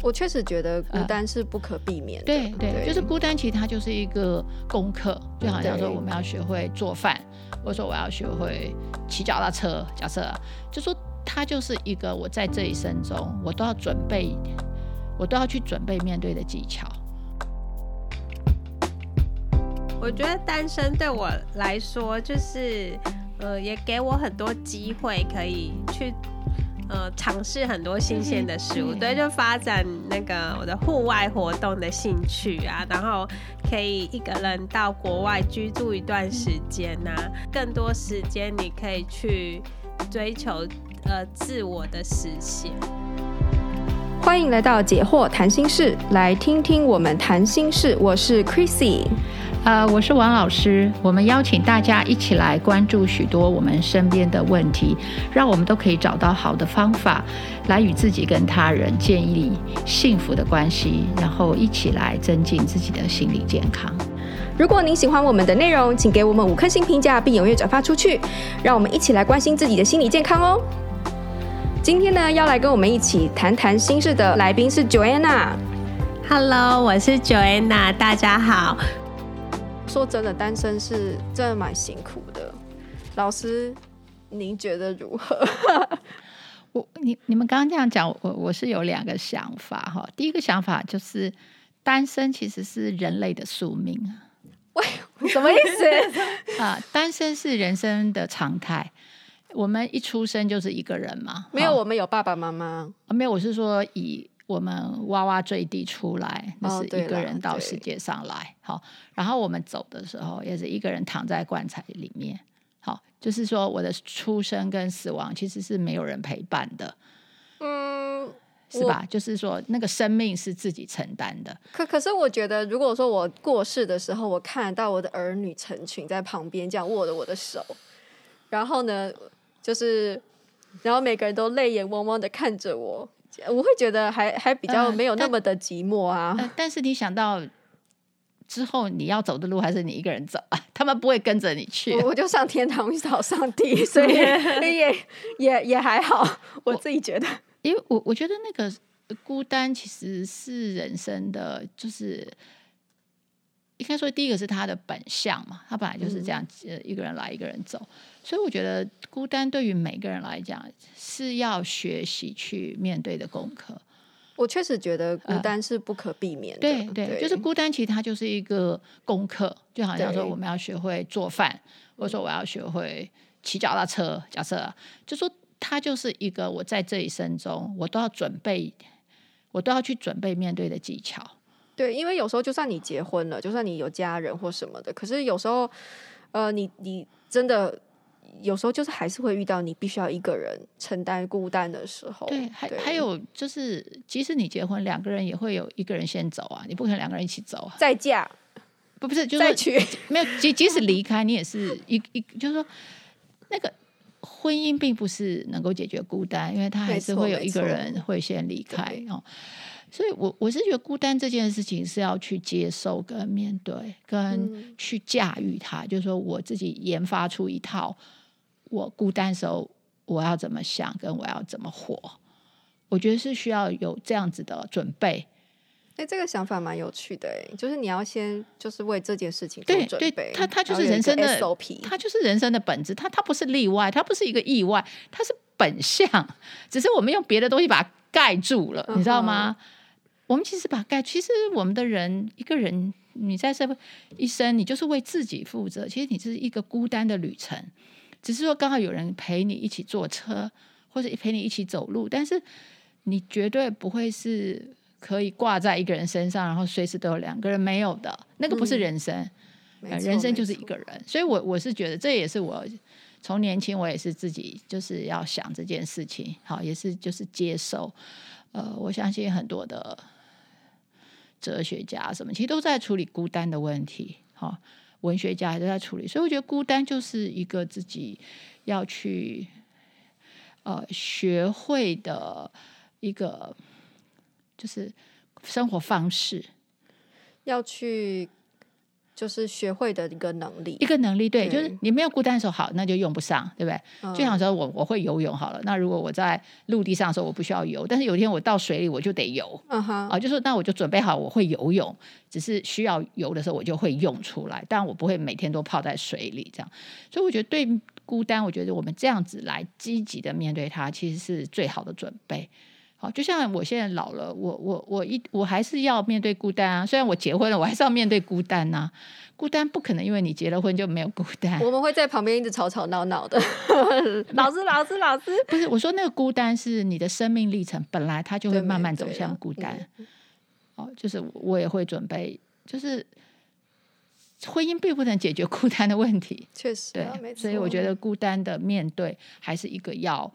我确实觉得孤单是不可避免的。呃、对对，对就是孤单，其实它就是一个功课，就好像说我们要学会做饭，或者说我要学会骑脚踏车。假设就说它就是一个我在这一生中我都要准备，我都要去准备面对的技巧。我觉得单身对我来说，就是呃，也给我很多机会可以去。呃，尝试很多新鲜的事物，对，就发展那个我的户外活动的兴趣啊，然后可以一个人到国外居住一段时间呐、啊，更多时间你可以去追求呃自我的实现。欢迎来到解惑谈心事，来听听我们谈心事。我是 Chrissy。呃，我是王老师。我们邀请大家一起来关注许多我们身边的问题，让我们都可以找到好的方法，来与自己跟他人建立幸福的关系，然后一起来增进自己的心理健康。如果您喜欢我们的内容，请给我们五颗星评价，并踊跃转发出去，让我们一起来关心自己的心理健康哦。今天呢，要来跟我们一起谈谈心事的来宾是 Joanna。Hello，我是 Joanna，大家好。说真的，单身是真的蛮辛苦的。老师，您觉得如何？我你你们刚刚这样讲，我我是有两个想法哈。第一个想法就是，单身其实是人类的宿命啊。喂，什么意思 啊？单身是人生的常态。我们一出生就是一个人嘛？没有，我们有爸爸妈妈。啊，没有，我是说以。我们哇哇坠地出来，那是一个人到世界上来，好，然后我们走的时候也是一个人躺在棺材里面，好，就是说我的出生跟死亡其实是没有人陪伴的，嗯，是吧？就是说那个生命是自己承担的。可可是我觉得，如果说我过世的时候，我看得到我的儿女成群在旁边这样握着我的手，然后呢，就是然后每个人都泪眼汪汪的看着我。我会觉得还还比较没有那么的寂寞啊，呃但，但是你想到之后你要走的路还是你一个人走啊，他们不会跟着你去，我就上天堂 去找上帝，所以 也也也还好，我自己觉得，因为我我觉得那个孤单其实是人生的，就是。应该说，第一个是他的本相嘛，他本来就是这样，呃，一个人来，一个人走。所以我觉得孤单对于每个人来讲是要学习去面对的功课。我确实觉得孤单是不可避免的。对对，就是孤单，其实它就是一个功课，就好像说我们要学会做饭，或者说我要学会骑脚踏车。假设就说它就是一个我在这一生中我都要准备，我都要去准备面对的技巧。对，因为有时候就算你结婚了，就算你有家人或什么的，可是有时候，呃，你你真的有时候就是还是会遇到你必须要一个人承担孤单的时候。对，还还有就是，即使你结婚，两个人也会有一个人先走啊，你不可能两个人一起走啊。再嫁？不不是，就是再娶？没有，即即使离开，你也是一一，就是说，那个婚姻并不是能够解决孤单，因为他还是会有一个人会先离开哦。所以我，我我是觉得孤单这件事情是要去接受、跟面对、跟去驾驭它。嗯、就是说，我自己研发出一套，我孤单时候我要怎么想，跟我要怎么活。我觉得是需要有这样子的准备。哎、欸，这个想法蛮有趣的，哎，就是你要先就是为这件事情做准备。对，对，它它就是人生的 SOP，它就是人生的本质。他他不是例外，他不是一个意外，他是本相。只是我们用别的东西把它盖住了，嗯、你知道吗？我们其实把盖，其实我们的人一个人，你在社会一生，你就是为自己负责。其实你是一个孤单的旅程，只是说刚好有人陪你一起坐车，或者陪你一起走路，但是你绝对不会是可以挂在一个人身上，然后随时都有两个人没有的，那个不是人生。嗯，人生就是一个人。所以我我是觉得这也是我从年轻我也是自己就是要想这件事情，好，也是就是接受。呃，我相信很多的。哲学家什么，其实都在处理孤单的问题。哈，文学家也都在处理，所以我觉得孤单就是一个自己要去呃学会的一个，就是生活方式，要去就是学会的一个能力，一个能力，对，对就是你没有孤单的时候，好，那就用不上，对不对？嗯、就想说我我会游泳好了，那如果我在陆地上的时候我不需要游，但是有一天我到水里我就得游，啊，就是那我就准备好我会游泳，只是需要游的时候我就会用出来，但我不会每天都泡在水里这样。所以我觉得对孤单，我觉得我们这样子来积极的面对它，其实是最好的准备。好，就像我现在老了，我我我一我还是要面对孤单啊。虽然我结婚了，我还是要面对孤单呐、啊。孤单不可能因为你结了婚就没有孤单。我们会在旁边一直吵吵闹闹的。老师，老师，老师，不是我说那个孤单是你的生命历程，本来它就会慢慢走向孤单。哦，就是我也会准备，就是婚姻并不能解决孤单的问题。确实，对，所以我觉得孤单的面对还是一个要。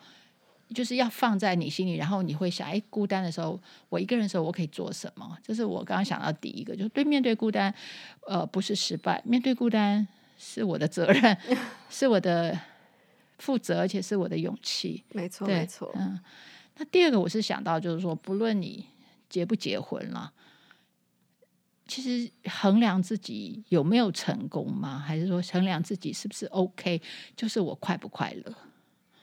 就是要放在你心里，然后你会想：哎，孤单的时候，我一个人的时候，我可以做什么？这是我刚刚想到第一个，就是对面对孤单，呃，不是失败，面对孤单是我的责任，是我的负责，而且是我的勇气。没错，没错。嗯，那第二个我是想到，就是说，不论你结不结婚了，其实衡量自己有没有成功吗？还是说衡量自己是不是 OK？就是我快不快乐？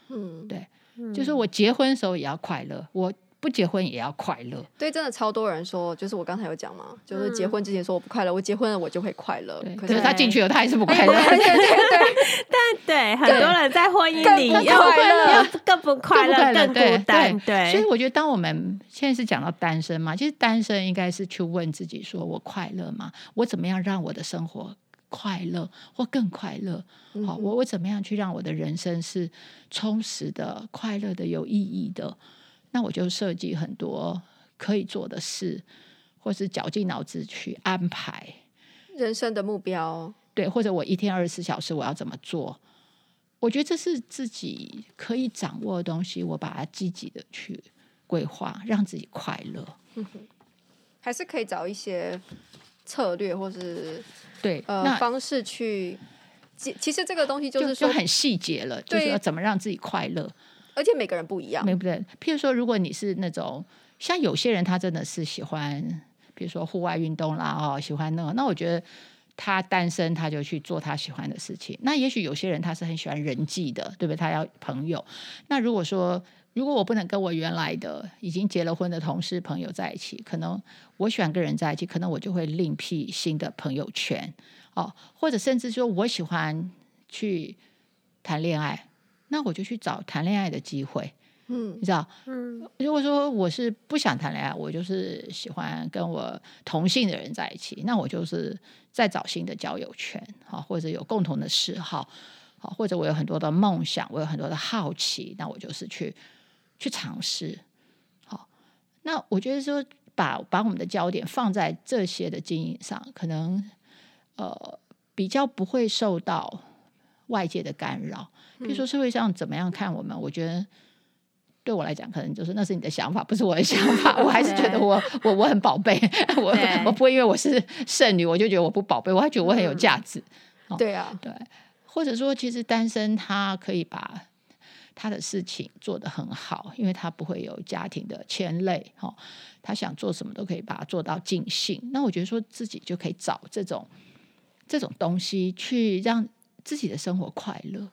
嗯，对。就是我结婚的时候也要快乐，我不结婚也要快乐。对，真的超多人说，就是我刚才有讲嘛，就是结婚之前说我不快乐，我结婚了我就会快乐。可是他进去了，他还是不快乐。对对对，但对很多人在婚姻里要快乐，更不快乐，更孤单。对，所以我觉得，当我们现在是讲到单身嘛，其实单身应该是去问自己：说我快乐吗？我怎么样让我的生活？快乐或更快乐，好，我我怎么样去让我的人生是充实的、快乐的、有意义的？那我就设计很多可以做的事，或是绞尽脑汁去安排人生的目标。对，或者我一天二十四小时我要怎么做？我觉得这是自己可以掌握的东西，我把它积极的去规划，让自己快乐。嗯，还是可以找一些策略，或是。对，呃，方式去，其其实这个东西就是说就很细节了，就是要怎么让自己快乐，而且每个人不一样，对不对？譬如说，如果你是那种像有些人，他真的是喜欢，比如说户外运动啦，哦，喜欢那个，那我觉得他单身，他就去做他喜欢的事情。那也许有些人他是很喜欢人际的，对不对？他要朋友。那如果说，如果我不能跟我原来的已经结了婚的同事朋友在一起，可能我喜欢跟人在一起，可能我就会另辟新的朋友圈。哦，或者甚至说我喜欢去谈恋爱，那我就去找谈恋爱的机会，嗯，你知道，嗯，如果说我是不想谈恋爱，我就是喜欢跟我同性的人在一起，那我就是再找新的交友圈，好，或者有共同的嗜好，好，或者我有很多的梦想，我有很多的好奇，那我就是去。去尝试，好，那我觉得说把把我们的焦点放在这些的经营上，可能呃比较不会受到外界的干扰。比如说社会上怎么样看我们，我觉得对我来讲，可能就是那是你的想法，不是我的想法。我还是觉得我我我很宝贝，我我不会因为我是剩女，我就觉得我不宝贝，我还觉得我很有价值。对啊，对，或者说其实单身他可以把。他的事情做得很好，因为他不会有家庭的牵累，哈，他想做什么都可以把它做到尽兴。那我觉得说自己就可以找这种这种东西去让自己的生活快乐。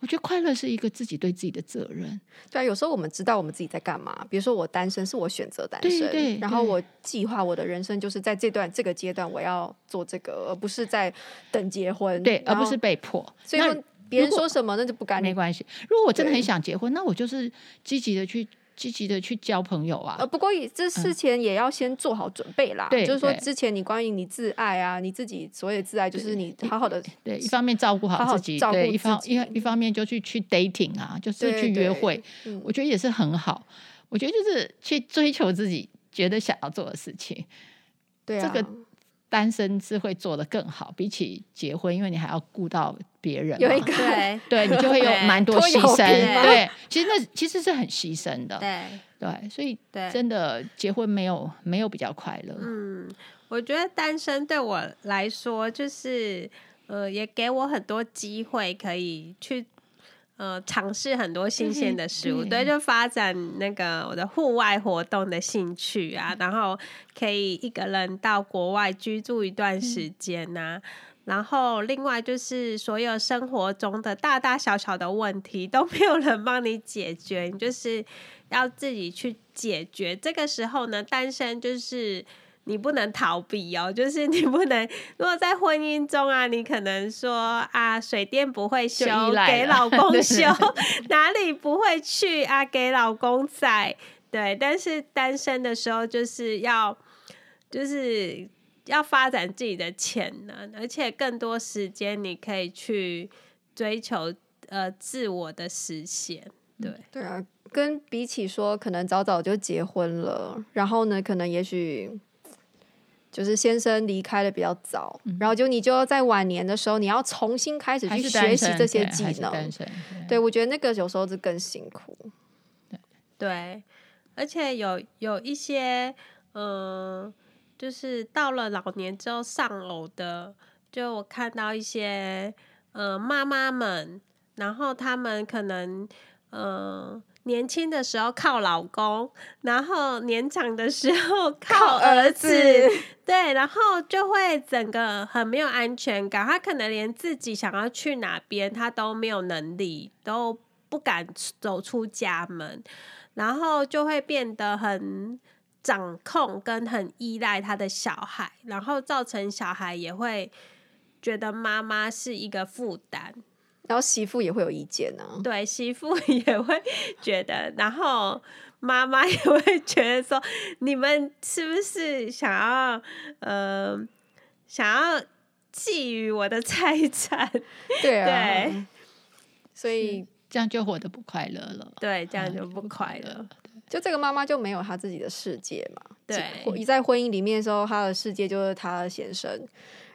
我觉得快乐是一个自己对自己的责任。对啊，有时候我们知道我们自己在干嘛，比如说我单身是我选择单身，对对，然后我计划我的人生就是在这段这个阶段我要做这个，而不是在等结婚，对，而不是被迫。所以说。别人说什么那就不干，没关系。如果我真的很想结婚，那我就是积极的去积极的去交朋友啊。呃，不过这事前也要先做好准备啦。对、嗯，就是说之前你关于你自爱啊，你自己所谓的自爱，就是你好好的对，对一方面照顾好自己，好好对，一方一一方面就去去 dating 啊，就是去约会，我觉得也是很好。我觉得就是去追求自己觉得想要做的事情。对啊，这个。单身是会做的更好，比起结婚，因为你还要顾到别人，有一个对，对你就会有蛮多牺牲。对，其实那其实是很牺牲的。对对，所以真的结婚没有没有比较快乐。嗯，我觉得单身对我来说，就是呃，也给我很多机会可以去。呃，尝试很多新鲜的事物，对，就发展那个我的户外活动的兴趣啊，然后可以一个人到国外居住一段时间呐、啊。然后另外就是所有生活中的大大小小的问题都 没有人帮你解决，你就是要自己去解决。这个时候呢，单身就是。你不能逃避哦，就是你不能。如果在婚姻中啊，你可能说啊，水电不会修，给老公修；哪里不会去啊，给老公在。对，但是单身的时候，就是要，就是要发展自己的潜能，而且更多时间你可以去追求呃自我的实现。对，对啊，跟比起说可能早早就结婚了，然后呢，可能也许。就是先生离开的比较早，嗯、然后就你就要在晚年的时候，你要重新开始去学习这些技能。对，对，我觉得那个有时候是更辛苦。对，而且有有一些，嗯、呃，就是到了老年之后丧偶的，就我看到一些，呃，妈妈们，然后他们可能，嗯、呃。年轻的时候靠老公，然后年长的时候 靠儿子，儿子对，然后就会整个很没有安全感。他可能连自己想要去哪边，他都没有能力，都不敢走出家门，然后就会变得很掌控跟很依赖他的小孩，然后造成小孩也会觉得妈妈是一个负担。然后媳妇也会有意见呢、啊，对，媳妇 也会觉得，然后妈妈也会觉得说，你们是不是想要呃想要觊觎我的财产？对啊，对，所以这样就活得不快乐了。对，这样就不快乐。嗯、就这个妈妈就没有她自己的世界嘛？对，一在婚姻里面的时候，她的世界就是她的先生。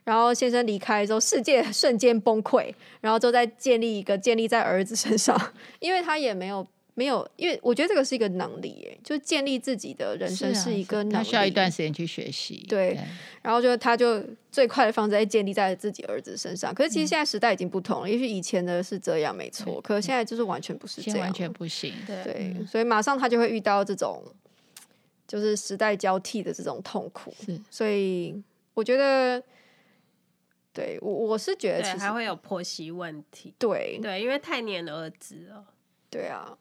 然后先生离开之后，世界瞬间崩溃，然后就再建立一个建立在儿子身上，因为他也没有没有，因为我觉得这个是一个能力，耶，就建立自己的人生是一个能力，他需要一段时间去学习。对，对然后就他就最快的方式在建立在自己儿子身上。可是其实现在时代已经不同了，嗯、也许以前的是这样没错，可是现在就是完全不是这样，完全不行。对，对嗯、所以马上他就会遇到这种就是时代交替的这种痛苦。是，所以我觉得。对，我我是觉得其实还会有婆媳问题。对对，因为太黏儿子了。对啊，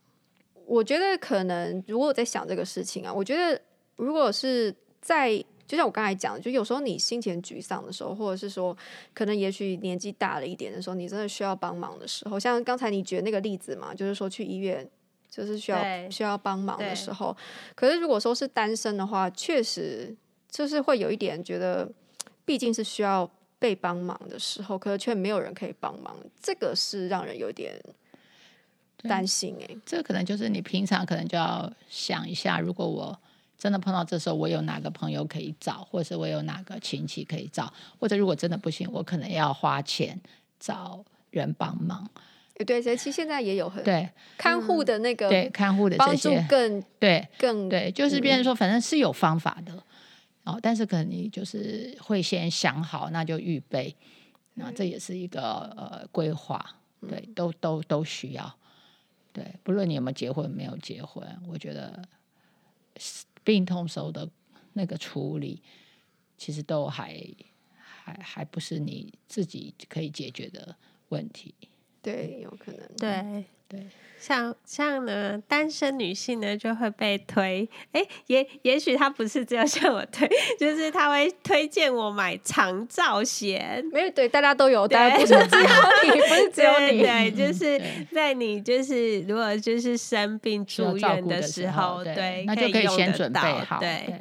我觉得可能如果我在想这个事情啊，我觉得如果是在就像我刚才讲的，就有时候你心情沮丧的时候，或者是说可能也许年纪大了一点的时候，你真的需要帮忙的时候，像刚才你举的那个例子嘛，就是说去医院就是需要需要帮忙的时候。可是如果说是单身的话，确实就是会有一点觉得，毕竟是需要。被帮忙的时候，可是却没有人可以帮忙，这个是让人有点担心哎。这可能就是你平常可能就要想一下，如果我真的碰到这时候，我有哪个朋友可以找，或者是我有哪个亲戚可以找，或者如果真的不行，我可能要花钱找人帮忙。对，其实现在也有很对看护的那个对看护的帮助更对更对，就是别人说，反正是有方法的。哦，但是可能你就是会先想好，那就预备，那这也是一个呃规划，对，都都都需要，对，不论你有没有结婚，没有结婚，我觉得病痛时候的那个处理，其实都还还还不是你自己可以解决的问题，对，有可能，对。对，像像呢，单身女性呢就会被推，哎、欸，也也许她不是只有向我推，就是她会推荐我买长照险。没有，对，大家都有，但对不是只有你，不是只有你，对，就是在你就是如果就是生病住院的时候，对，对那就可以先准备好，对。对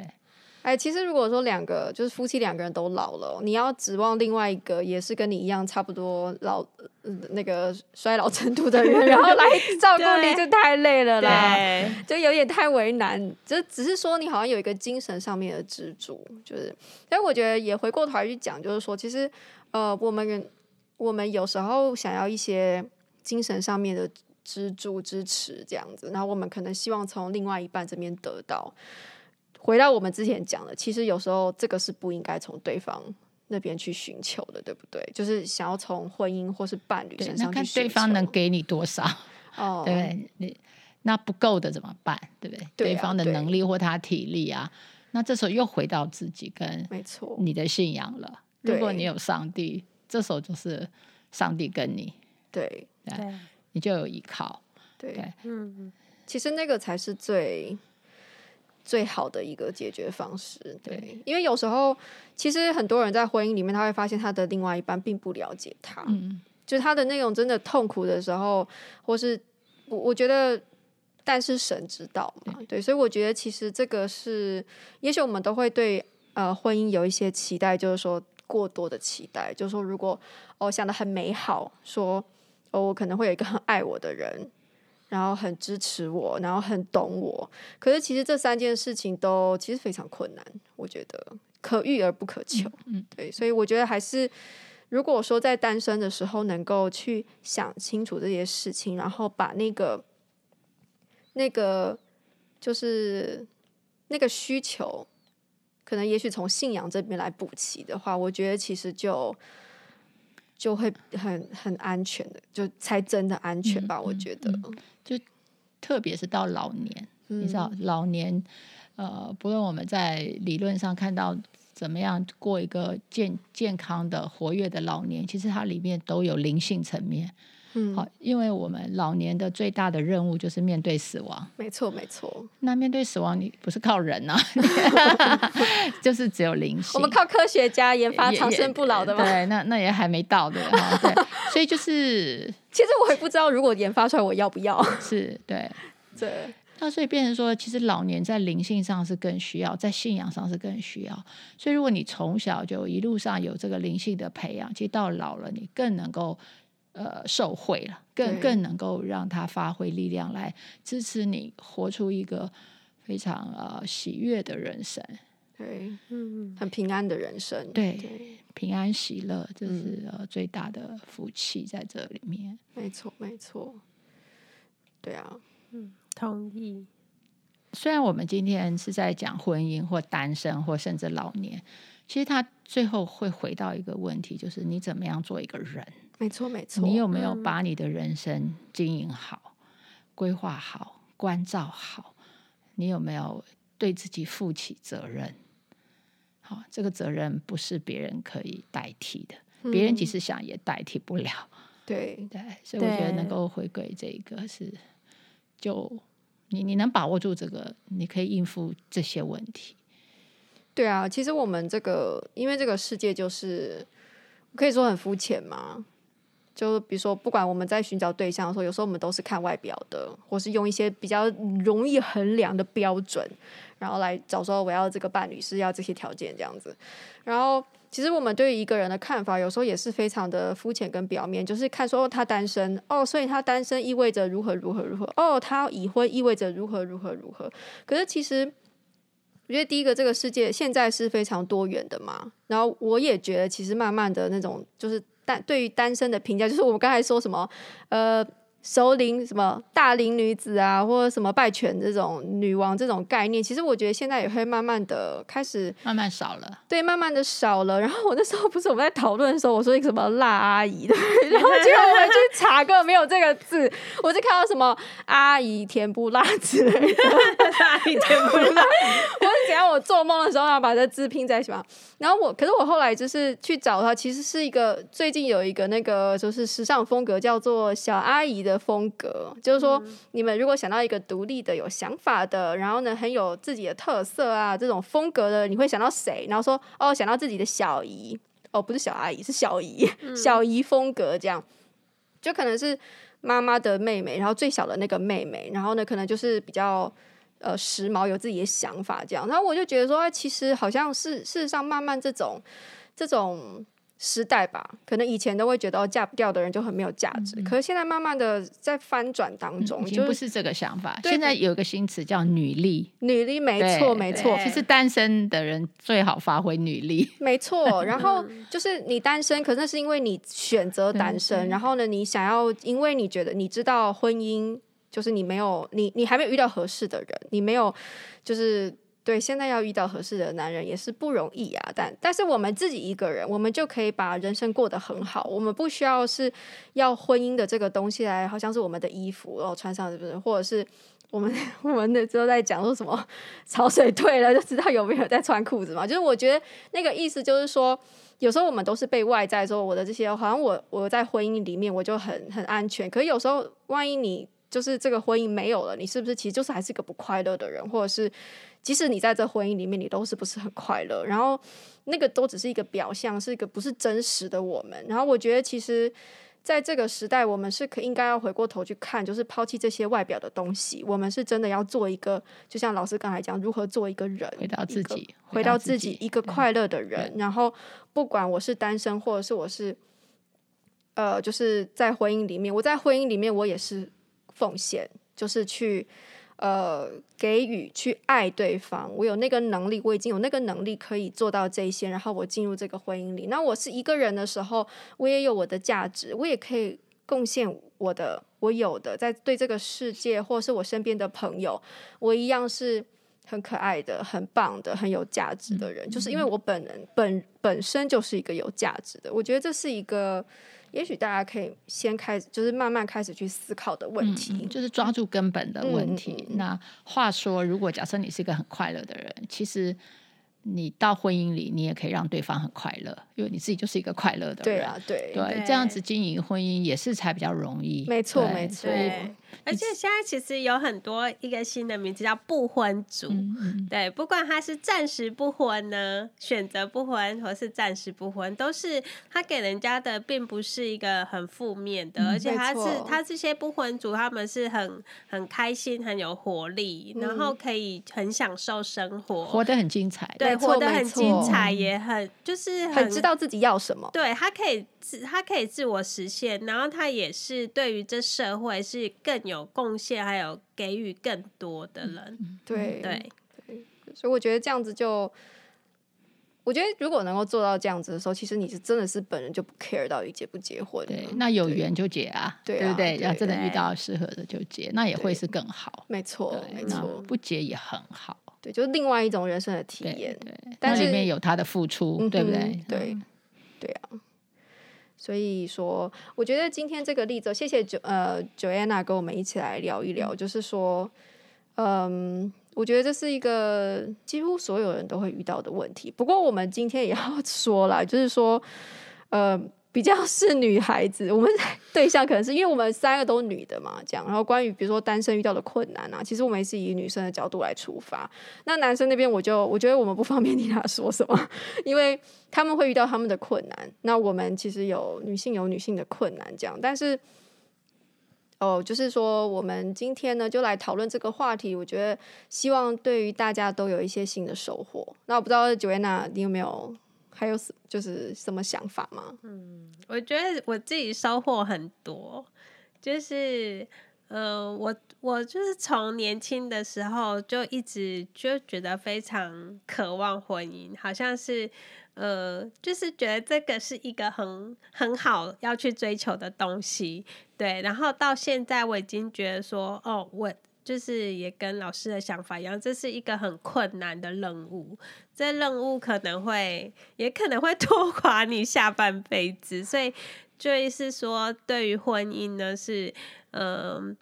哎，其实如果说两个就是夫妻两个人都老了，你要指望另外一个也是跟你一样差不多老，呃、那个衰老程度的人，然后来 照顾你，就太累了啦，就有点太为难。就只是说你好像有一个精神上面的支柱，就是，但我觉得也回过头来去讲，就是说，其实呃，我们人我们有时候想要一些精神上面的支柱支持这样子，然后我们可能希望从另外一半这边得到。回到我们之前讲的，其实有时候这个是不应该从对方那边去寻求的，对不对？就是想要从婚姻或是伴侣身上去寻求，那看对方能给你多少，哦，对？你那不够的怎么办？对不对？对啊，对方的能力或他体力啊，那这时候又回到自己跟没错你的信仰了。如果你有上帝，这时候就是上帝跟你，对对，你就有依靠，对，对嗯，其实那个才是最最好的一个解决方式，对，对因为有时候其实很多人在婚姻里面，他会发现他的另外一半并不了解他，嗯，就是他的那种真的痛苦的时候，或是我我觉得。但是神知道嘛，对，所以我觉得其实这个是，也许我们都会对呃婚姻有一些期待，就是说过多的期待，就是说如果我、哦、想的很美好，说哦我可能会有一个很爱我的人，然后很支持我，然后很懂我，可是其实这三件事情都其实非常困难，我觉得可遇而不可求，嗯，嗯对，所以我觉得还是如果说在单身的时候能够去想清楚这些事情，然后把那个。那个就是那个需求，可能也许从信仰这边来补齐的话，我觉得其实就就会很很安全的，就才真的安全吧。嗯、我觉得，嗯、就特别是到老年，嗯、你知道，老年呃，不论我们在理论上看到怎么样过一个健健康的、活跃的老年，其实它里面都有灵性层面。嗯，好，因为我们老年的最大的任务就是面对死亡。没错，没错。那面对死亡，你不是靠人啊，就是只有灵性。我们靠科学家研发长生不老的吗？对，那那也还没到的哈。对，所以就是，其实我也不知道，如果研发出来，我要不要？是，对，对。那所以变成说，其实老年在灵性上是更需要，在信仰上是更需要。所以如果你从小就一路上有这个灵性的培养，其实到老了，你更能够。呃，受惠了，更更能够让他发挥力量来支持你活出一个非常呃喜悦的人生，对，嗯，很平安的人生，对，对平安喜乐，这是呃最大的福气在这里面。没错，没错，对啊，嗯，同意。虽然我们今天是在讲婚姻或单身或甚至老年，其实他最后会回到一个问题，就是你怎么样做一个人。没错，没错。你有没有把你的人生经营好、规划好、关照好？你有没有对自己负起责任？好，这个责任不是别人可以代替的，嗯、别人即使想也代替不了。对对，所以我觉得能够回归这个是，就你你能把握住这个，你可以应付这些问题。对啊，其实我们这个，因为这个世界就是可以说很肤浅嘛。就比如说，不管我们在寻找对象的时候，有时候我们都是看外表的，或是用一些比较容易衡量的标准，然后来找说我要这个伴侣是要这些条件这样子。然后，其实我们对于一个人的看法，有时候也是非常的肤浅跟表面，就是看说他单身哦，所以他单身意味着如何如何如何哦，他已婚意味着如何如何如何。可是其实，我觉得第一个，这个世界现在是非常多元的嘛。然后我也觉得，其实慢慢的那种就是。但对于单身的评价，就是我们刚才说什么，呃。熟龄什么大龄女子啊，或者什么拜犬这种女王这种概念，其实我觉得现在也会慢慢的开始慢慢少了。对，慢慢的少了。然后我那时候不是我们在讨论的时候，我说一个什么辣阿姨的，然后结果我们去查根本没有这个字，我就看到什么阿姨甜不辣之类的，阿姨甜不辣。我是想要我做梦的时候要把这字拼在一起嘛。然后我，可是我后来就是去找它，其实是一个最近有一个那个就是时尚风格叫做小阿姨的。风格就是说，你们如果想到一个独立的、有想法的，然后呢很有自己的特色啊，这种风格的，你会想到谁？然后说哦，想到自己的小姨哦，不是小阿姨，是小姨，嗯、小姨风格这样，就可能是妈妈的妹妹，然后最小的那个妹妹，然后呢可能就是比较呃时髦，有自己的想法这样。然后我就觉得说，其实好像是事实上慢慢这种这种。时代吧，可能以前都会觉得嫁不掉的人就很没有价值，嗯、可是现在慢慢的在翻转当中，已经不是这个想法。现在有一个新词叫女力，女力没错没错。其实单身的人最好发挥女力，没错。然后就是你单身，可是那是因为你选择单身，然后呢，你想要，因为你觉得你知道婚姻就是你没有你你还没有遇到合适的人，你没有就是。对，现在要遇到合适的男人也是不容易啊。但但是我们自己一个人，我们就可以把人生过得很好。我们不需要是要婚姻的这个东西来，好像是我们的衣服，然后穿上是不是？或者是我们 我们的时候在讲说什么潮水退了就知道有没有在穿裤子嘛。就是我觉得那个意思就是说，有时候我们都是被外在说我的这些，好像我我在婚姻里面我就很很安全。可是有时候万一你就是这个婚姻没有了，你是不是其实就是还是个不快乐的人，或者是即使你在这婚姻里面你都是不是很快乐？然后那个都只是一个表象，是一个不是真实的我们。然后我觉得其实。在这个时代，我们是可应该要回过头去看，就是抛弃这些外表的东西。我们是真的要做一个，就像老师刚才讲，如何做一个人，回到自己，回到自己一个快乐的人。然后，不管我是单身，或者是我是，呃，就是在婚姻里面，我在婚姻里面，我也是奉献，就是去。呃，给予去爱对方，我有那个能力，我已经有那个能力可以做到这些。然后我进入这个婚姻里，那我是一个人的时候，我也有我的价值，我也可以贡献我的，我有的，在对这个世界或是我身边的朋友，我一样是很可爱的、很棒的、很有价值的人。就是因为我本人本本身就是一个有价值的，我觉得这是一个。也许大家可以先开始，就是慢慢开始去思考的问题，嗯、就是抓住根本的问题。嗯、那话说，如果假设你是一个很快乐的人，其实。你到婚姻里，你也可以让对方很快乐，因为你自己就是一个快乐的人。对啊，对对，这样子经营婚姻也是才比较容易。没错，没错。而且现在其实有很多一个新的名字叫不婚族。嗯、对，不管他是暂时不婚呢，选择不婚，或是暂时不婚，都是他给人家的，并不是一个很负面的，嗯、而且他是他这些不婚族，他们是很很开心、很有活力，嗯、然后可以很享受生活，活得很精彩。对。活得很精彩，也很就是很，很知道自己要什么。对，他可以自他可以自我实现，然后他也是对于这社会是更有贡献，还有给予更多的人。嗯、对对对，所以我觉得这样子就，我觉得如果能够做到这样子的时候，其实你是真的是本人就不 care 到底结不结婚。对，那有缘就结啊，对，对不对？要真的遇到适合的就结，那也会是更好。没错，没错，不结也很好。对，就是另外一种人生的体验，对，但是里面有他的付出，嗯、对不对？对，嗯、对啊。所以说，我觉得今天这个例子，谢谢九呃 Joanna 跟我们一起来聊一聊，嗯、就是说，嗯，我觉得这是一个几乎所有人都会遇到的问题。不过我们今天也要 说了，就是说，呃。比较是女孩子，我们 对象可能是因为我们三个都女的嘛，这样。然后关于比如说单身遇到的困难啊，其实我们也是以女生的角度来出发。那男生那边，我就我觉得我们不方便 听他说什么，因为他们会遇到他们的困难。那我们其实有女性有女性的困难，这样。但是，哦，就是说我们今天呢，就来讨论这个话题。我觉得希望对于大家都有一些新的收获。那我不知道九月娜你有没有？还有什就是什么想法吗？嗯，我觉得我自己收获很多，就是，呃，我我就是从年轻的时候就一直就觉得非常渴望婚姻，好像是，呃，就是觉得这个是一个很很好要去追求的东西，对。然后到现在我已经觉得说，哦，我。就是也跟老师的想法一样，这是一个很困难的任务，这任务可能会也可能会 拖垮你下半辈子，所以就是说，对于婚姻呢，是嗯、呃，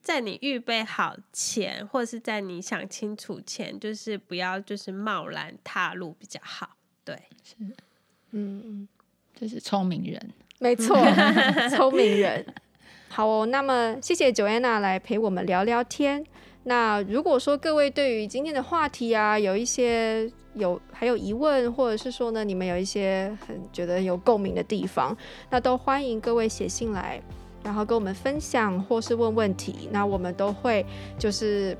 在你预备好前，或是在你想清楚前，就是不要就是贸然踏入比较好。对，是，嗯，就是聪明人，没错，聪明人。好哦，那么谢谢 Joanna 来陪我们聊聊天。那如果说各位对于今天的话题啊，有一些有还有疑问，或者是说呢，你们有一些很觉得有共鸣的地方，那都欢迎各位写信来，然后跟我们分享或是问问题。那我们都会就是。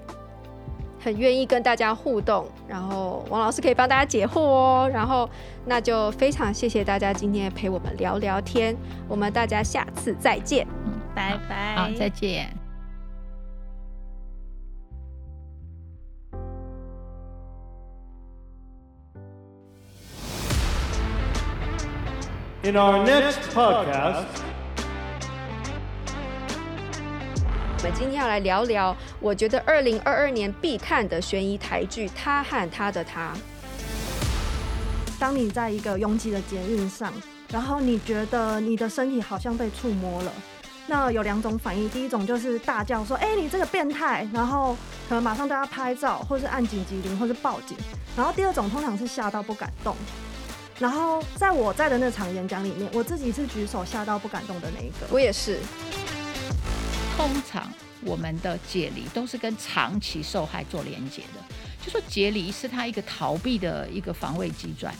很愿意跟大家互动，然后王老师可以帮大家解惑哦。然后那就非常谢谢大家今天陪我们聊聊天，我们大家下次再见，拜拜，好，再见。In our next podcast. 我们今天要来聊聊，我觉得二零二二年必看的悬疑台剧《他和他的他》。当你在一个拥挤的捷运上，然后你觉得你的身体好像被触摸了，那有两种反应，第一种就是大叫说：“哎、欸，你这个变态！”然后可能马上对他拍照，或是按紧急铃，或是报警。然后第二种通常是吓到不敢动。然后在我在的那场演讲里面，我自己是举手吓到不敢动的那一个。我也是。通常我们的解离都是跟长期受害做连结的，就说解离是他一个逃避的一个防卫机转。